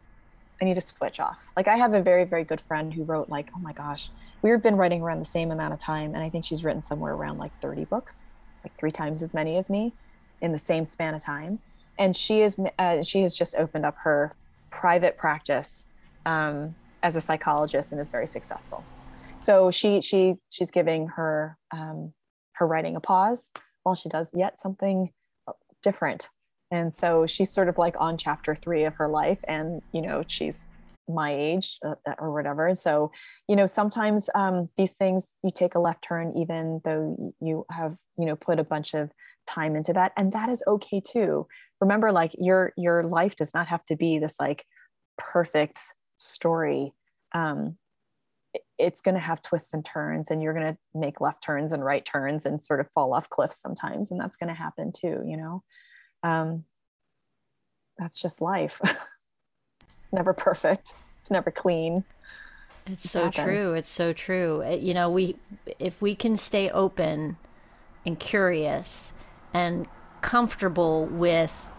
i need to switch off. Like i have a very very good friend who wrote like oh my gosh we've been writing around the same amount of time and i think she's written somewhere around like 30 books like three times as many as me in the same span of time. And she is uh, she has just opened up her private practice um, as a psychologist and is very successful. So she she she's giving her um, her writing a pause while she does yet something different. And so she's sort of like on chapter three of her life, and you know she's my age uh, uh or whatever. So you know sometimes um, these things you take a left turn even though you have you know put a bunch of time into that and that is okay too. Remember like your your life does not have to be this like perfect story. Um, it's going to have twists and turns and you're going to make left turns and right turns and sort of fall off cliffs sometimes and that's going to happen too you know? Um, that's just life. It's never perfect. It's never clean. It's, it's so happened. true. It's so true. You know we if we can stay open and curious and comfortable with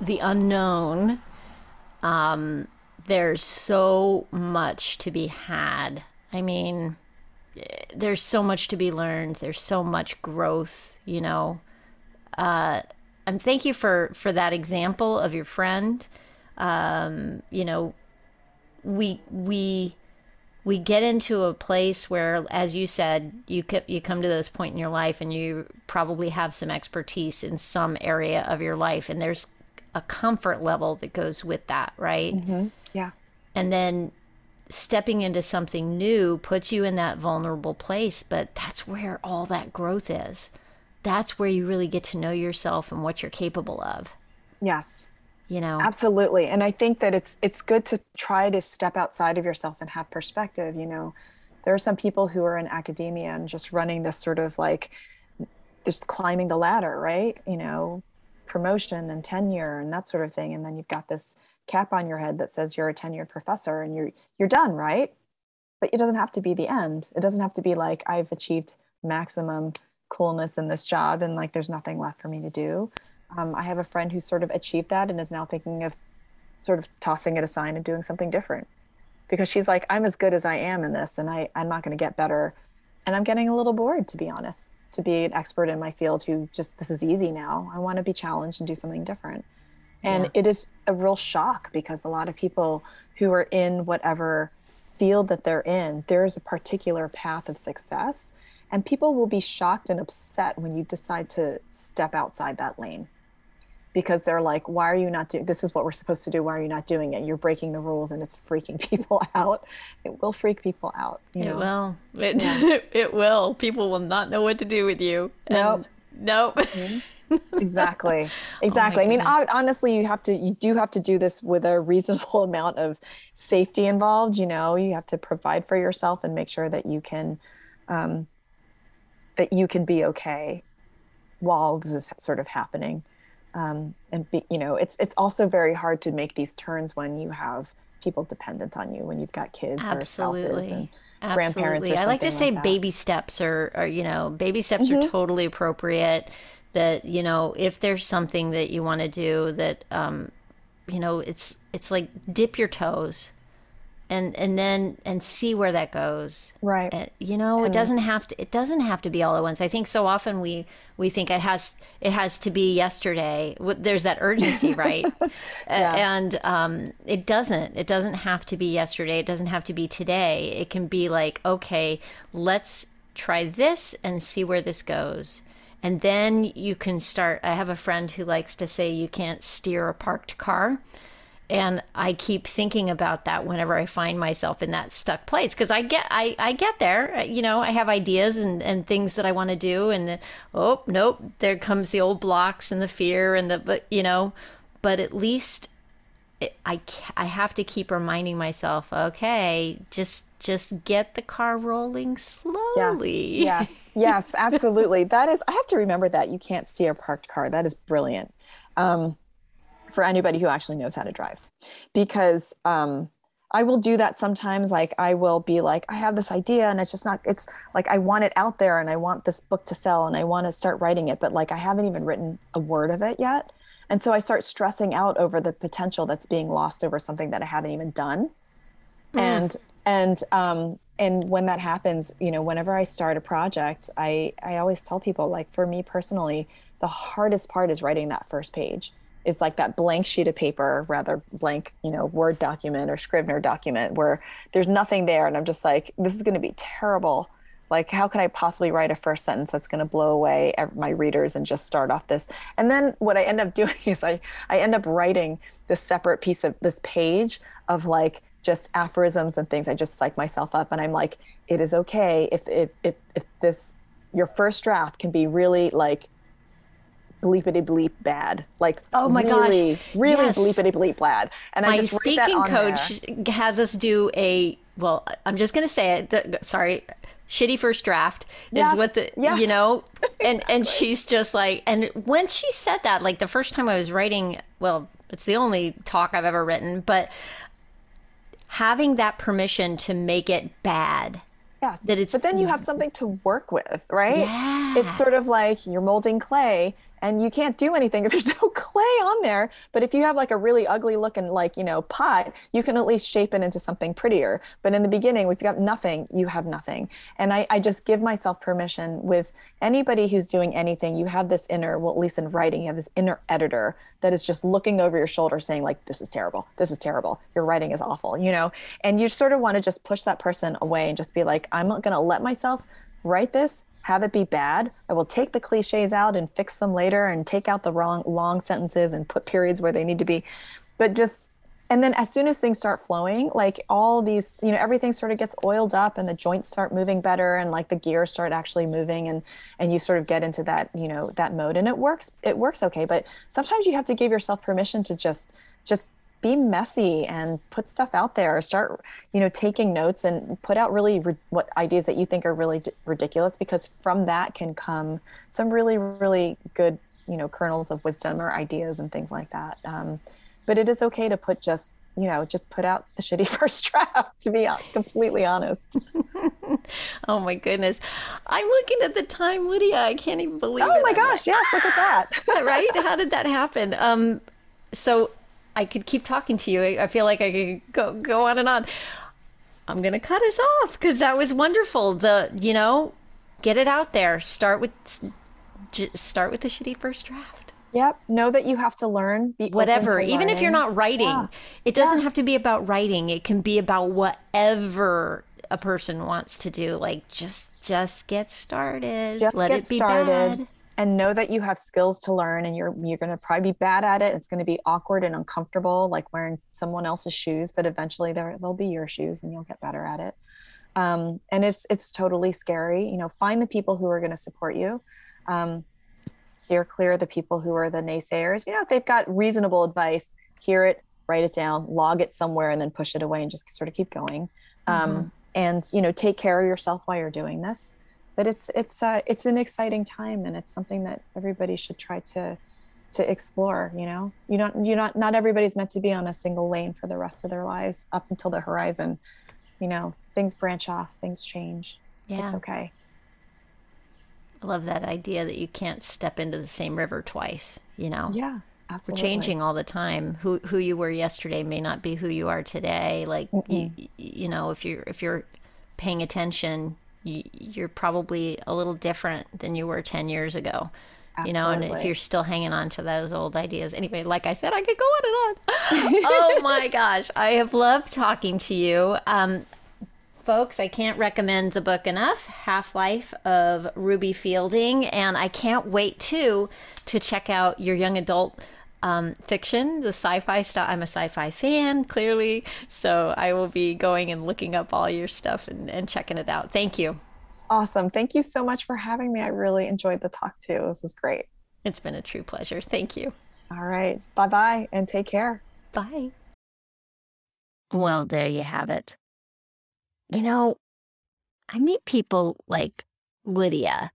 the unknown um, there's so much to be had. I mean, there's so much to be learned. There's so much growth, you know. Uh, and thank you for for that example of your friend. Um, you know, we we we get into a place where, as you said, you you come to this point in your life, and you probably have some expertise in some area of your life, and there's a comfort level that goes with that, right? Mm-hmm. Yeah. And then stepping into something new puts you in that vulnerable place, but that's where all that growth is. That's where you really get to know yourself and what you're capable of. Yes. You know. Absolutely. And I think that it's it's good to try to step outside of yourself and have perspective, you know. There are some people who are in academia and just running this sort of like just climbing the ladder, right? You know, promotion and tenure and that sort of thing and then you've got this cap on your head that says you're a tenured professor and you're you're done right but it doesn't have to be the end it doesn't have to be like i've achieved maximum coolness in this job and like there's nothing left for me to do um, i have a friend who's sort of achieved that and is now thinking of sort of tossing it aside and doing something different because she's like i'm as good as i am in this and I, i'm not going to get better and i'm getting a little bored to be honest to be an expert in my field who just this is easy now. I want to be challenged and do something different. And yeah. it is a real shock because a lot of people who are in whatever field that they're in, there's a particular path of success. And people will be shocked and upset when you decide to step outside that lane because they're like, why are you not doing this? Is what we're supposed to do. Why are you not doing it? You're breaking the rules and it's freaking people out. It will freak people out. You know? It will. It, yeah. it will. People will not know what to do with you. Nope. Nope. Mm-hmm. exactly. Exactly. Oh I mean, honestly, you have to, you do have to do this with a reasonable amount of safety involved. You know, you have to provide for yourself and make sure that you can, um, that you can be okay while this is sort of happening um, and be, you know it's it's also very hard to make these turns when you have people dependent on you when you've got kids Absolutely. or spouses and Absolutely. grandparents i like to say like baby steps are, are you know baby steps mm-hmm. are totally appropriate that you know if there's something that you want to do that um you know it's it's like dip your toes and and then and see where that goes. Right. Uh, you know and it doesn't have to it doesn't have to be all at once. I think so often we we think it has it has to be yesterday. There's that urgency right? Yeah. and um, it doesn't. It doesn't have to be yesterday. It doesn't have to be today. It can be like okay let's try this and see where this goes. And then you can start i have a friend who likes to say you can't steer a parked car and I keep thinking about that whenever I find myself in that stuck place because I get I, I get there. Uh, you know I have ideas and, and things that I want to do and the, oh nope there comes the old blocks and the fear and the but you know but at least it, I I have to keep reminding myself okay just just get the car rolling slowly. yes yes, yes absolutely. That is I have to remember that you can't see a parked car. That is brilliant. Um, for anybody who actually knows how to drive because um, I will do that sometimes. Like I will be like, I have this idea and it's just not, it's like, I want it out there and I want this book to sell and I want to start writing it, but like, I haven't even written a word of it yet. And so I start stressing out over the potential that's being lost over something that I haven't even done. Mm. And, and, um, and when that happens, you know, whenever I start a project, I, I always tell people like, for me personally, the hardest part is writing that first page is like that blank sheet of paper, rather blank, you know, Word document or Scrivener document where there's nothing there. And I'm just like, this is going to be terrible. Like, how can I possibly write a first sentence that's going to blow away my readers and just start off this? And then what I end up doing is I, I end up writing this separate piece of this page of like just aphorisms and things. I just psych myself up and I'm like, it is okay if, if, if, if this, your first draft can be really like bleepity bleep bad. Like oh my really, gosh, really yes. bleepity bleep bad. And my I just speaking on coach there. has us do a well i'm just going to say it the, sorry shitty first draft is Yes, what the yes. you know and and she's just like and when she said that like the first time i was writing well it's the only talk i've ever written but having that permission to make it bad Yes. that it's- but then you have something to work with, right? Yeah. It's sort of like you're molding clay and you can't do anything if there's no clay on there. But if you have like a really ugly looking like, you know, pot, you can at least shape it into something prettier. But in the beginning, if you've got nothing, you have nothing. And I, I just give myself permission with anybody who's doing anything, you have this inner, well, at least in writing, you have this inner editor that is just looking over your shoulder saying, like, this is terrible. This is terrible. Your writing is awful, you know? And you sort of want to just push that person away and just be like, I'm not going to let myself write this have it be bad. I will take the cliches out and fix them later and take out the wrong long sentences and put periods where they need to be. But just and then as soon as things start flowing, like all these, you know, everything sort of gets oiled up and the joints start moving better and like the gears start actually moving and and you sort of get into that, you know, that mode and it works it works okay, but sometimes you have to give yourself permission to just just be messy and put stuff out there start you know taking notes and put out really ri- what ideas that you think are really d- ridiculous because from that can come some really really good you know kernels of wisdom or ideas and things like that. Um, but it is okay to put just you know just put out the shitty first draft to be completely honest. Oh my goodness. I'm looking at the time lydia. I can't even believe it. oh my I'm gosh yes look at that. Right? How did that happen? Um so i could keep talking to you. I I feel like i could go go on and on. I'm gonna cut us off because that was wonderful. The you know get it out there. Start with j- start with the shitty first draft. Yep. Know that you have to learn. Whatever. to even if you're not writing. Yeah. it doesn't have to be about writing. It can be about whatever a person wants to do. Like just just get started. Just let get it be started. bad and know that you have skills to learn and you're you're going to probably be bad at it. It's going to be awkward and uncomfortable like wearing someone else's shoes but eventually they'll be your shoes and you'll get better at it. Um, and it's it's totally scary. You know find the people who are going to support you. Um, steer clear of the people who are the naysayers. You know if they've got reasonable advice hear it write it down log it somewhere and then push it away and just sort of keep going. Um, Mhm. and you know take care of yourself while you're doing this but it's it's uh, it's an exciting time and it's something that everybody should try to to explore you know? You don't you're not not everybody's meant to be on a single lane for the rest of their lives up until the horizon. You know things branch off things change. Yeah. it's okay. I love that idea that you can't step into the same river twice. You know, yeah we're changing all the time. Who who you were yesterday may not be who you are today. Like you, you know, if you're if you're paying attention, you, you're probably a little different than you were ten years ago. You know, and if you're still hanging on to those old ideas, anyway, like I said, I could go on and on. oh my gosh, I have loved talking to you. Um, folks, I can't recommend the book enough Half Life of Ruby Fielding. And I can't wait too to check out your young adult um, fiction, the sci fi stuff. I'm a sci fi fan, clearly. So I will be going and looking up all your stuff and, and checking it out. Thank you. awesome thank you so much for having me i really enjoyed the talk too this is great It's been a true pleasure. Thank you. all right bye bye and take care Bye. Well, there you have it. You know, I meet people like Lydia.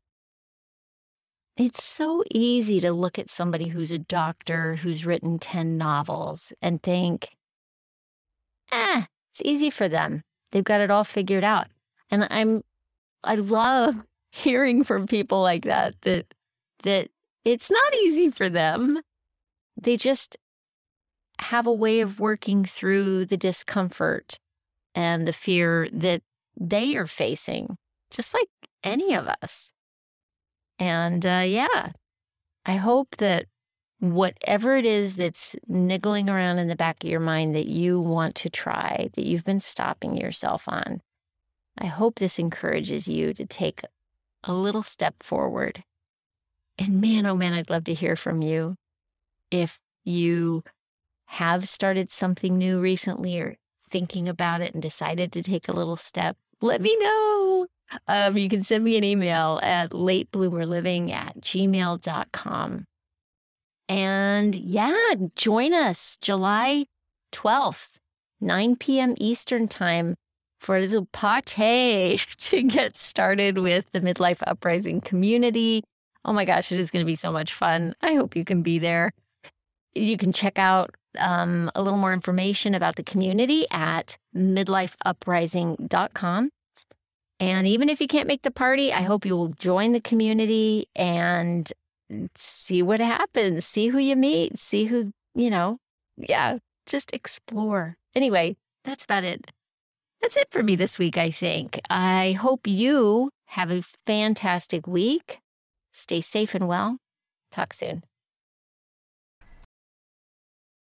It's so easy to look at somebody who's a doctor who's written 10 novels and think, eh, it's easy for them. They've got it all figured out. And I'm, I love hearing from people like that, that, that it's not easy for them. They just have a way of working through the discomfort and the fear that they are facing, just like any of us. And uh, yeah, I hope that whatever it is that's niggling around in the back of your mind that you want to try, that you've been stopping yourself on, I hope this encourages you to take a little step forward. And man, oh man, I'd love to hear from you. If you have started something new recently or thinking about it and decided to take a little step, let me know. Um, you can send me an email at latebloomerliving at gmail.com. And yeah, join us July 12th, 9 p.m. Eastern Time for a little party to get started with the Midlife Uprising community. Oh my gosh, it is going to be so much fun. I hope you can be there. You can check out um, a little more information about the community at midlifeuprising.com. And even if you can't make the party, I hope you will join the community and see what happens, see who you meet, see who, you know, yeah, just explore. Anyway, that's about it. That's it for me this week, I think. I hope you have a fantastic week. Stay safe and well. Talk soon.